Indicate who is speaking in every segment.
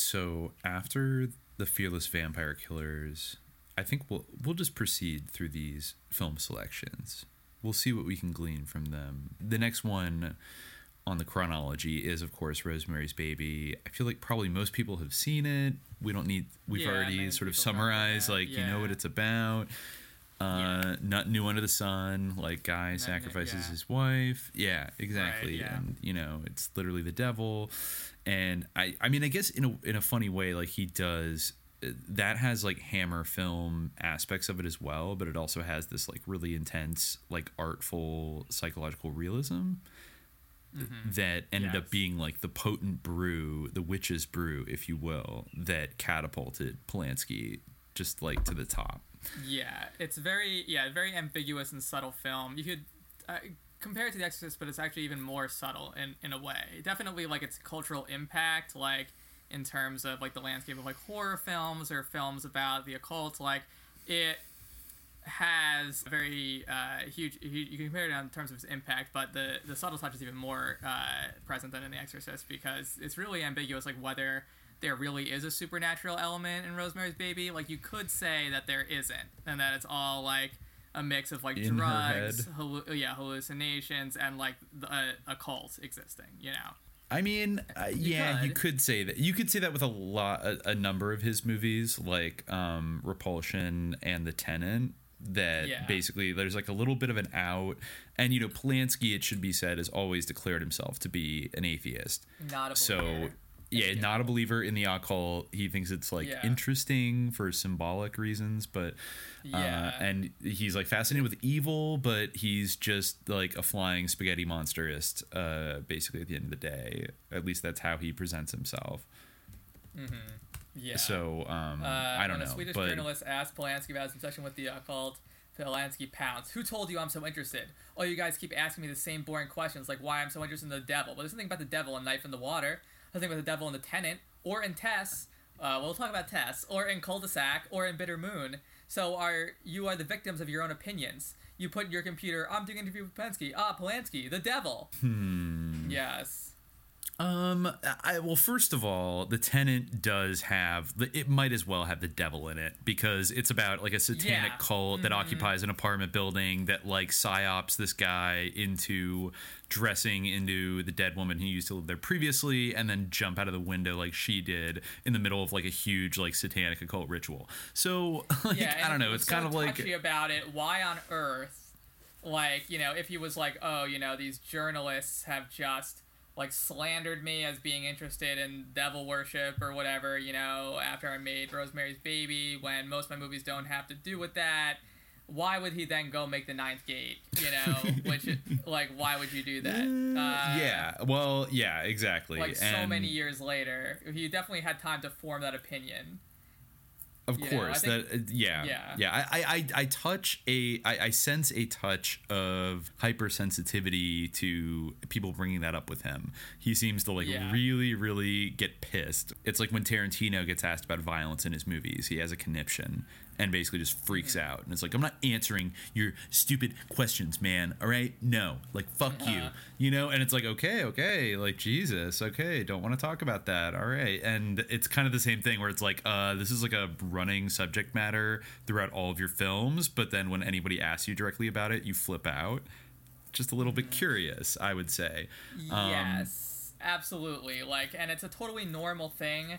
Speaker 1: So after the Fearless Vampire Killers, I think we'll we'll just proceed through these film selections. We'll see what we can glean from them. The next one on the chronology is of course Rosemary's Baby. I feel like probably most people have seen it. We don't need we've
Speaker 2: Yeah,
Speaker 1: already sort of summarized like you know what it's about. Uh, not new under the sun. Like guy sacrifices
Speaker 2: yeah.
Speaker 1: his wife. Yeah, exactly.
Speaker 2: yeah.
Speaker 1: And you know, it's literally the devil. And I, I mean, I guess in a in a funny way, like he does. That has like Hammer film aspects of it as well, but it also has this like really intense, like artful psychological realism that ended up being like the potent brew, the witch's brew, if you will, that catapulted Polanski just like to the top.
Speaker 2: Yeah, it's very yeah very ambiguous and subtle film. You could uh, compare it to The Exorcist, but it's actually even more subtle in in a way. Definitely like its cultural impact, like in terms of like the landscape of like horror films or films about the occult. Like it has very uh, huge. You can compare it in terms of its impact, but the the subtle touch is even more uh, present than in The Exorcist because it's really ambiguous, like whether there really is a supernatural element in Rosemary's Baby. Like you could say that there isn't, and that it's all like a mix of like
Speaker 1: In
Speaker 2: drugs, hallu- yeah, hallucinations, and like the, a, a cult existing. You know.
Speaker 1: I mean, uh, yeah, you
Speaker 2: could.
Speaker 1: could say that. You could say that with a lot, a, a number of his movies, like um, Repulsion and The Tenant. That
Speaker 2: Yeah.
Speaker 1: basically there's like a little bit of an out, and you know Polanski, it should be said, has always declared himself to be an atheist.
Speaker 2: Not a
Speaker 1: So,
Speaker 2: believer.
Speaker 1: yeah,
Speaker 2: Yeah.
Speaker 1: not a believer in the occult. He thinks it's like
Speaker 2: Yeah.
Speaker 1: interesting for symbolic reasons, but
Speaker 2: Yeah.
Speaker 1: uh, and he's like fascinated with evil, but he's just like a flying spaghetti monsterist. Uh, basically, at the end of the day, at least that's how he presents himself.
Speaker 2: yeah.
Speaker 1: So um,
Speaker 2: Uh,
Speaker 1: I don't
Speaker 2: when
Speaker 1: know,
Speaker 2: A Swedish
Speaker 1: but
Speaker 2: journalist asked Polanski about his obsession with the occult. Polanski pounced. Who told you I'm so interested? Oh, you guys keep asking me the same boring questions, like why I'm so interested in the devil. But there's something about the devil and Knife in the Water. There's something with the devil in The Tenant, or in Tess. Uh, we'll talk about Tess, or in Cul-de-sac, or in Bitter Moon. So are you are the victims of your own opinions. You put in your computer, I'm doing an interview with Polanski. Ah, Polanski, the devil. Hmm. Yes.
Speaker 1: Um, I well, first of all, the tenant does have the. It might as well have the devil in it because it's about like a satanic
Speaker 2: Yeah. Mm-hmm.
Speaker 1: cult that occupies an apartment building that like psyops this guy into dressing into the dead woman who used to live there previously, and then jump out of the window like she did in the middle of like a huge like satanic occult ritual. So like,
Speaker 2: yeah,
Speaker 1: I don't know. It's
Speaker 2: was
Speaker 1: kind of like
Speaker 2: about it. Why on earth, like you know, if he was like, oh, you know, these journalists have just like slandered me as being interested in devil worship or whatever, you know, after I made Rosemary's Baby, when most of my movies don't have to do with that. Why would he then go make the ninth gate? You know, which like why would you do that? Uh,
Speaker 1: yeah. Well, yeah, exactly.
Speaker 2: Like so many years later, he definitely had time to form that opinion.
Speaker 1: Of
Speaker 2: You know,
Speaker 1: course,
Speaker 2: think-
Speaker 1: that uh, yeah,
Speaker 2: Yeah.
Speaker 1: yeah. I, I, I touch a, I, I sense a touch of hypersensitivity to people bringing that up with him. He seems to like
Speaker 2: Yeah.
Speaker 1: really, really get pissed. It's like when Tarantino gets asked about violence in his movies, he has a conniption and basically just freaks
Speaker 2: Mm-hmm.
Speaker 1: out. And it's like, I'm not answering your stupid questions, man. All right, no, like fuck you,
Speaker 2: Uh-huh.
Speaker 1: you know. And it's like, okay, okay, like Jesus, okay, don't want to talk about that. All right, and it's kind of the same thing where it's like, uh, this is like a running subject matter throughout all of your films, but then when anybody asks you directly about it, you flip out. Just a little bit curious, I would say. Um,
Speaker 2: Yes, absolutely. Like, and it's a totally normal thing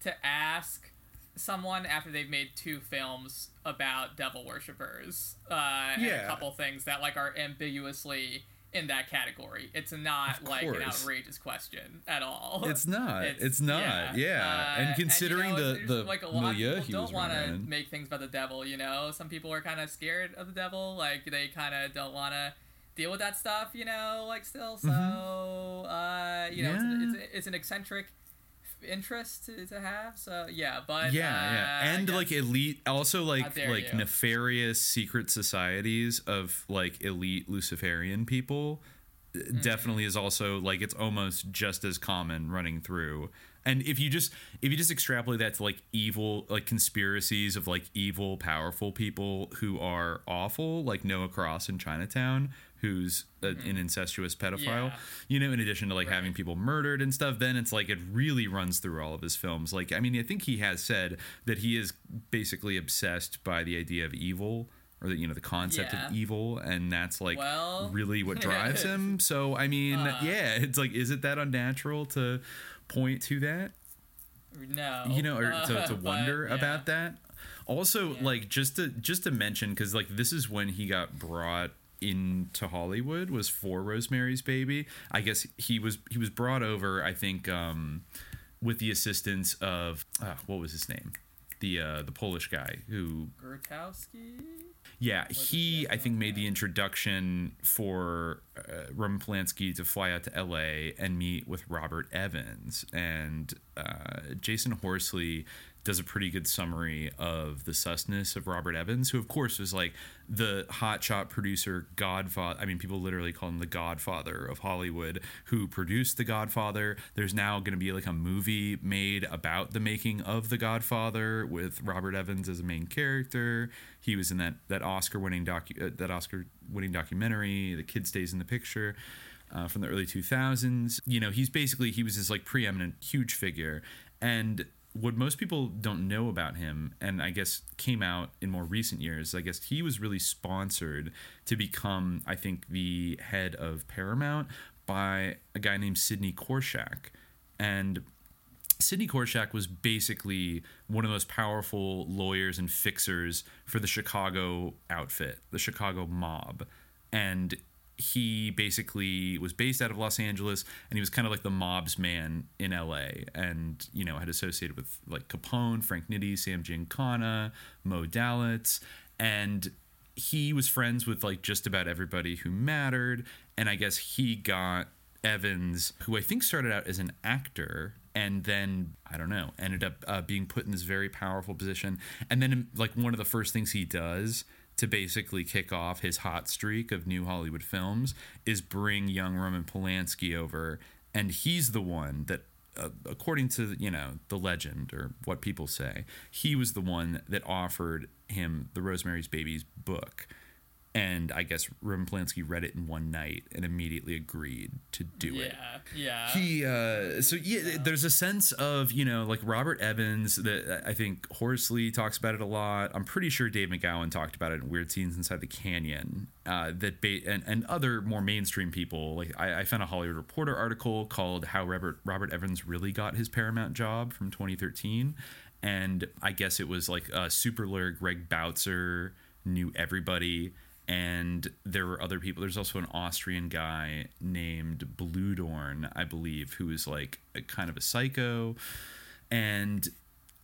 Speaker 2: to ask someone after they've made two films about devil worshippers. Uh, and a couple things that like are ambiguously in that category. It's not like an outrageous question at all.
Speaker 1: It's not. It's not. Yeah.
Speaker 2: Uh,
Speaker 1: And considering
Speaker 2: you know,
Speaker 1: the- the
Speaker 2: like a lot of people don't want to make things about the devil. You know, some people are kind of scared of the devil. Like they kind of don't want to deal with that stuff. You know, like still. So uh, you know, it's,
Speaker 1: Mm-hmm.
Speaker 2: An, it's, it's an eccentric interest to, to have. So yeah, but
Speaker 1: yeah,
Speaker 2: uh,
Speaker 1: yeah, and like elite, also like like
Speaker 2: you.
Speaker 1: nefarious secret societies of like elite Luciferian people definitely is also like it's almost just as common running through. And if you just if you just extrapolate that to like evil like conspiracies of like evil powerful people who are awful, like Noah Cross in Chinatown, who's a, an incestuous pedophile,
Speaker 2: Yeah.
Speaker 1: you know, in addition to like
Speaker 2: Right.
Speaker 1: having people murdered and stuff, then it's like it really runs through all of his films. Like, I mean, I think he has said that he is basically obsessed by the idea of evil or the, you know, the concept
Speaker 2: Yeah.
Speaker 1: of evil. And that's like
Speaker 2: Well-
Speaker 1: really what drives him. So, I mean,
Speaker 2: Uh.
Speaker 1: yeah, it's like, is it that unnatural to point to that?
Speaker 2: No.
Speaker 1: you know or to, to
Speaker 2: but,
Speaker 1: wonder
Speaker 2: yeah.
Speaker 1: about that also
Speaker 2: Yeah.
Speaker 1: like just to just to mention because like this is when he got brought into hollywood was for rosemary's baby i guess he was he was brought over i think um with the assistance of uh, what was his name the uh the polish guy who
Speaker 2: Grotowski?
Speaker 1: yeah, he I think made the introduction for uh, Roman Polanski to fly out to L.A. and meet with Robert Evans, and uh, Jason Horsley does a pretty good summary of the susness of Robert Evans, who of course was like the hotshot producer, Godfather. I mean, people literally call him the Godfather of Hollywood, who produced The Godfather. There's now going to be like a movie made about the making of The Godfather with Robert Evans as a main character. He was in that that Oscar winning docu- uh, that Oscar winning documentary, The Kid Stays in the Picture. Uh, from the early 2000s, you know, he's basically he was this like preeminent, huge figure, and what most people don't know about him, and I guess came out in more recent years, I guess he was really sponsored to become, I think, the head of Paramount by a guy named Sidney Korshak, and Sidney Korshak was basically one of the most powerful lawyers and fixers for the Chicago outfit, the Chicago mob. And he basically was based out of Los Angeles and he was kind of like the mob's man in LA and, you know, had associated with like Capone, Frank Nitti, Sam Giancana, Moe Dalitz. And he was friends with like just about everybody who mattered. And I guess he got Evans, who I think started out as an actor and then I don't know, ended up uh, being put in this very powerful position. And then, like, one of the first things he does to basically kick off his hot streak of new Hollywood films is bring young Roman Polanski over. And he's the one that, uh, according to, you know, the legend or what people say, he was the one that offered him the Rosemary's Babies book and I guess Roman Polanski read it in one night and immediately agreed to do it.
Speaker 2: Yeah, yeah.
Speaker 1: He uh so yeah, there's a sense of, you know, like Robert Evans that I think Horsley talks about it a lot. I'm pretty sure Dave McGowan talked about it in Weird Scenes Inside the Canyon. Uh that ba- and, and other more mainstream people. Like I, I found a Hollywood Reporter article called How Robert Robert Evans Really Got His Paramount Job from 2013. And I guess it was like uh super lawyer Greg Bautzer knew everybody and there were other people. There's also an Austrian guy named Bluhdorn, I believe, who is like a kind of a psycho, and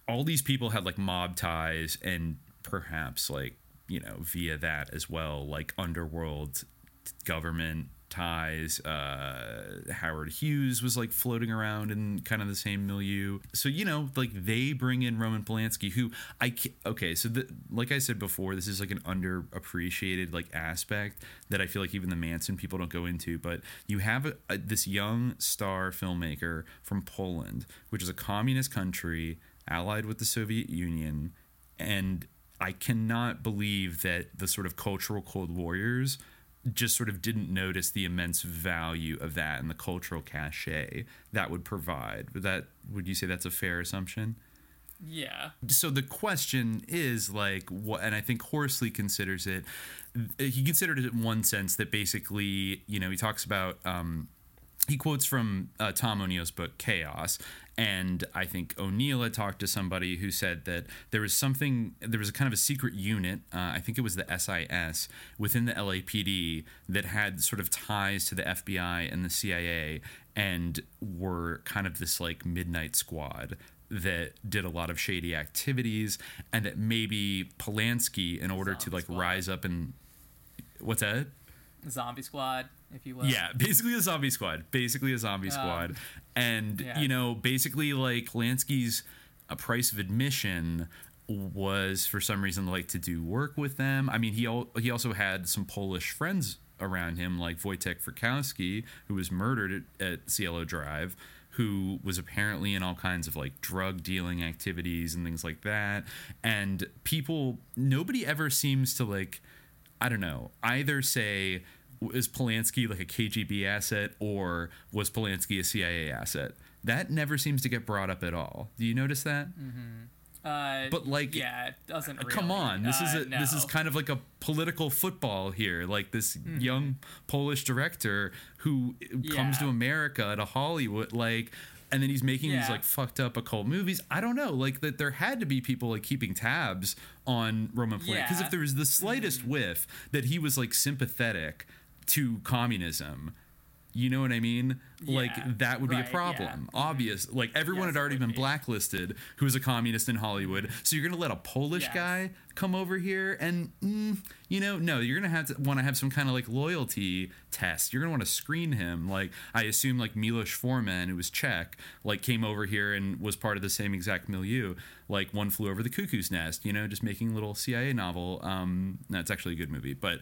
Speaker 1: all these people had like mob ties and perhaps like you know via that as well, like underworld government ties. Uh, Howard Hughes was like floating around in kind of the same milieu. So you know, like they bring in Roman Polanski, who I okay. So the, like I said before, this is like an underappreciated like aspect that I feel like even the Manson people don't go into. But you have a, a, this young star filmmaker from Poland, which is a communist country allied with the Soviet Union, and I cannot believe that the sort of cultural cold warriors just sort of didn't notice the immense value of that and the cultural cachet that would provide. Would that would you say that's a fair assumption?
Speaker 2: yeah.
Speaker 1: So the question is like what and I think Horsley considers it he considered it in one sense that basically, you know, he talks about um he quotes from uh, Tom O'Neill's book Chaos, and I think O'Neill had talked to somebody who said that there was something, there was a kind of a secret unit, uh, I think it was the SIS within the LAPD that had sort of ties to the FBI and the CIA, and were kind of this like midnight squad that did a lot of shady activities, and that maybe Polanski, in order to like
Speaker 2: squad.
Speaker 1: rise up and what's that?
Speaker 2: Zombie Squad, if you will.
Speaker 1: Yeah, basically a zombie squad. Basically a zombie squad. And,
Speaker 2: yeah.
Speaker 1: you know, basically like Lansky's uh, price of admission was for some reason like to do work with them. I mean, he al- he also had some Polish friends around him, like Wojtek Frykowski, who was murdered at, at Cielo Drive, who was apparently in all kinds of like drug dealing activities and things like that. And people, nobody ever seems to like, I don't know, either say, is Polanski like a KGB asset or was Polanski a CIA asset? That never seems to get brought up at all. Do you notice that?
Speaker 2: Uh,
Speaker 1: But, like,
Speaker 2: yeah, it doesn't. Really.
Speaker 1: Come on, this is
Speaker 2: Uh,
Speaker 1: a, this is kind of like a political football here. Like this
Speaker 2: Mm-hmm.
Speaker 1: young Polish director who comes to America to Hollywood, like, and then he's making these like fucked up occult movies. I don't know, like that there had to be people like keeping tabs on Roman Polanski because
Speaker 2: Yeah. Mm-hmm.
Speaker 1: if there was the slightest whiff that he was like sympathetic to communism. You know what I mean? Like that would be
Speaker 2: right,
Speaker 1: a
Speaker 2: yeah.
Speaker 1: problem. Obvious. Like everyone
Speaker 2: Yes,
Speaker 1: had already been
Speaker 2: be.
Speaker 1: blacklisted who was a communist in Hollywood. So you're going to let a Polish
Speaker 2: Yes.
Speaker 1: guy come over here and mm, you know, no, you're going to have to want to have some kind of like loyalty test. You're going to want to screen him. Like I assume like Milos Forman who was Czech, like came over here and was part of the same exact milieu. Like one flew over the cuckoo's nest, you know, just making a little CIA novel. Um no, it's actually a good movie, but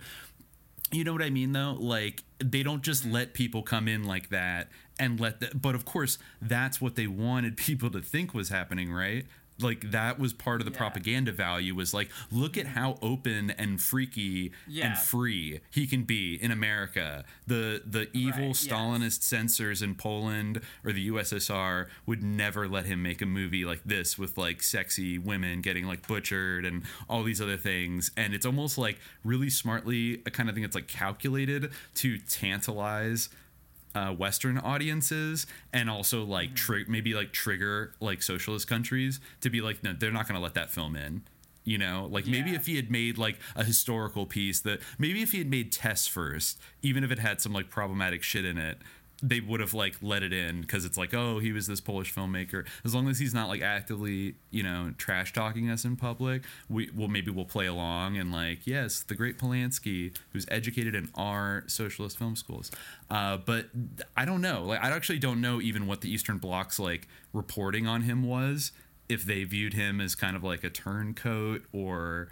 Speaker 1: you know what I mean though? Like they don't just let people come in like that and let the, but of course that's what they wanted people to think was happening, right? Like that was part of the
Speaker 2: Yeah.
Speaker 1: propaganda value was like look at how open and freaky
Speaker 2: Yeah.
Speaker 1: and free he can be in America. The the evil
Speaker 2: Right, yes.
Speaker 1: Stalinist censors in Poland or the USSR would never let him make a movie like this with like sexy women getting like butchered and all these other things. And it's almost like really smartly a kind of thing that's like calculated to tantalize uh, Western audiences and also like tri- maybe like trigger like socialist countries to be like, no, they're not going to let that film in. You know, like maybe if he had made like a historical piece that maybe if he had made tests first, even if it had some like problematic shit in it, they would have like let it in because it's like, oh, he was this Polish filmmaker. As long as he's not like actively, you know, trash talking us in public, we well maybe we'll play along and like, yes, the great Polanski, who's educated in our socialist film schools. Uh, but I don't know. Like, I actually don't know even what the Eastern Bloc's like reporting on him was. If they viewed him as kind of like a turncoat or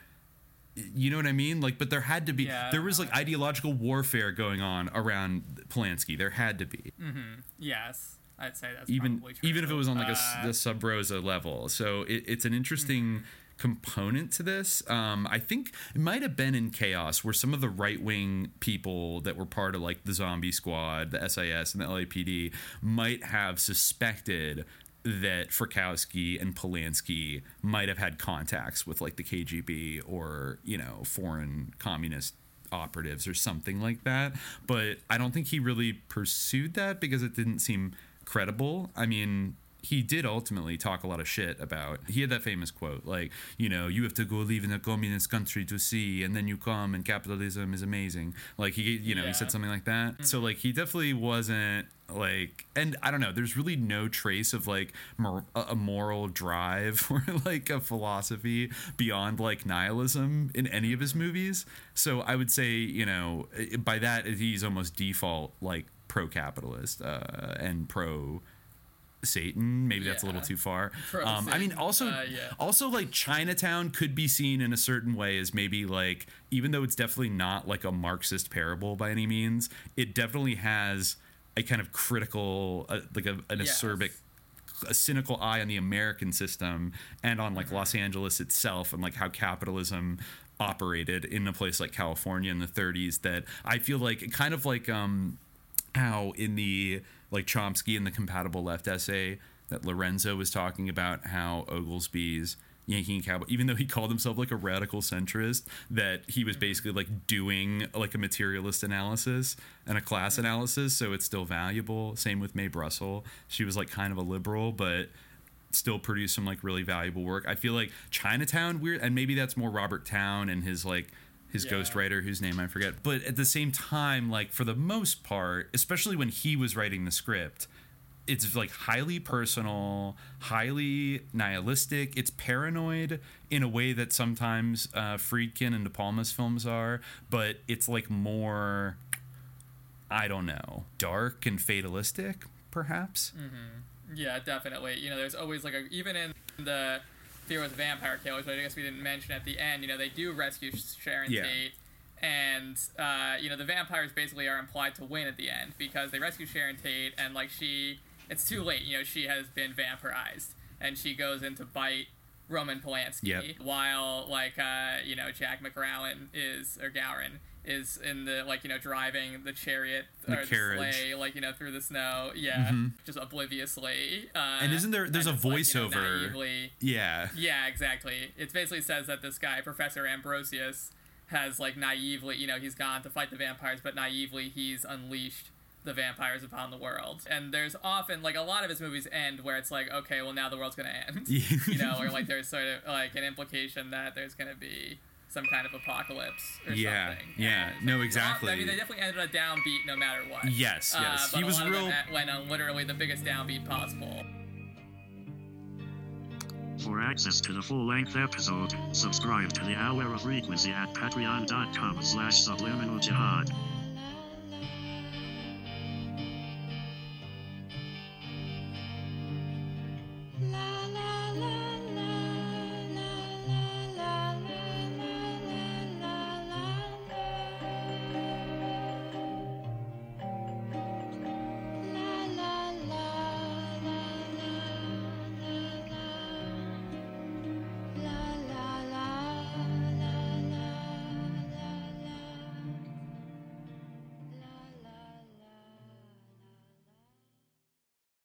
Speaker 1: you know what I mean? Like, but there had to be
Speaker 2: Yeah,
Speaker 1: there was
Speaker 2: know.
Speaker 1: like ideological warfare going on around Polanski. There had to be, Mm-hmm.
Speaker 2: Yes, I'd say that's
Speaker 1: even even if it was on like a,
Speaker 2: Uh,
Speaker 1: the sub rosa level. So it, it's an interesting component to this. Um, I think it might have been in chaos where some of the right wing people that were part of like the Zombie Squad, the SIS, and the LAPD might have suspected that Frykowski and Polanski might have had contacts with like the KGB or you know foreign communist operatives or something like that. But I don't think he really pursued that because it didn't seem credible. I mean, he did ultimately talk a lot of shit about. He had that famous quote, like, you know, you have to go live in a communist country to see, and then you come, and capitalism is amazing. Like he, you know, he said something like that. So like he definitely wasn't like, and I don't know. There's really no trace of like mor- a a moral drive or like a philosophy beyond like nihilism in any of his movies. So I would say, you know, by that he's almost default like pro-capitalist uh, and pro Satan. Maybe that's a little too far. Um, I mean, also,
Speaker 2: uh, yeah.
Speaker 1: also like Chinatown could be seen in a certain way as maybe like, even though it's definitely not like a Marxist parable by any means, it definitely has a kind of critical, uh, like a, an
Speaker 2: Yes.
Speaker 1: acerbic a cynical eye on the American system and on like Los Angeles itself and like how capitalism operated in a place like California in the 30s that I feel like kind of like um how in the like Chomsky and the compatible left essay that Lorenzo was talking about how Oglesby's Yankee and Cowboy, even though he called himself like a radical centrist, that he was basically like doing like a materialist analysis and a class analysis, so it's still valuable. Same with Mae Brussell. She was like kind of a liberal, but still produced some like really valuable work. I feel like Chinatown weird and maybe that's more Robert Towne and his like his
Speaker 2: Yeah.
Speaker 1: ghostwriter whose name I forget. But at the same time like for the most part, especially when he was writing the script, it's like highly personal, highly nihilistic. It's paranoid in a way that sometimes uh, Friedkin and De Palma's films are, but it's like more, I don't know, dark and fatalistic, perhaps.
Speaker 2: Yeah, definitely. You know, there's always like a even in the Fearless Vampire Killers, but I guess we didn't mention at the end. You know, they do rescue Sharon
Speaker 1: Yeah.
Speaker 2: Tate, and uh, you know the vampires basically are implied to win at the end because they rescue Sharon Tate and like she it's too late you know she has been vampirized and she goes in to bite Roman Polanski
Speaker 1: Yep.
Speaker 2: while like uh, you know Jack McGowan is or Gowron is in the like you know driving the chariot
Speaker 1: The
Speaker 2: or the sleigh like you know through the snow yeah just obliviously uh,
Speaker 1: And isn't there- there's a
Speaker 2: it's, like, you know,
Speaker 1: voiceover. Yeah.
Speaker 2: yeah, exactly. It basically says that this guy, Professor Ambrosius, has like naively, you know, he's gone to fight the vampires, but naively he's unleashed the vampires upon the world. And there's often like a lot of his movies end where it's like, okay, well now the world's gonna end, you know, or like there's sort of like an implication that there's gonna be some kind of apocalypse or
Speaker 1: Yeah,
Speaker 2: something.
Speaker 1: yeah.
Speaker 2: And
Speaker 1: No,
Speaker 2: so-
Speaker 1: exactly.
Speaker 2: I mean, they definitely ended a downbeat no matter what.
Speaker 1: Yes,
Speaker 2: Uh,
Speaker 1: yes.
Speaker 2: but
Speaker 1: he
Speaker 2: a
Speaker 1: was
Speaker 2: lot of
Speaker 1: real.
Speaker 2: them went on literally the biggest downbeat possible.
Speaker 3: For access to the full-length episode, subscribe to the Hour of Frequency at patreon.com slash subliminal jihad.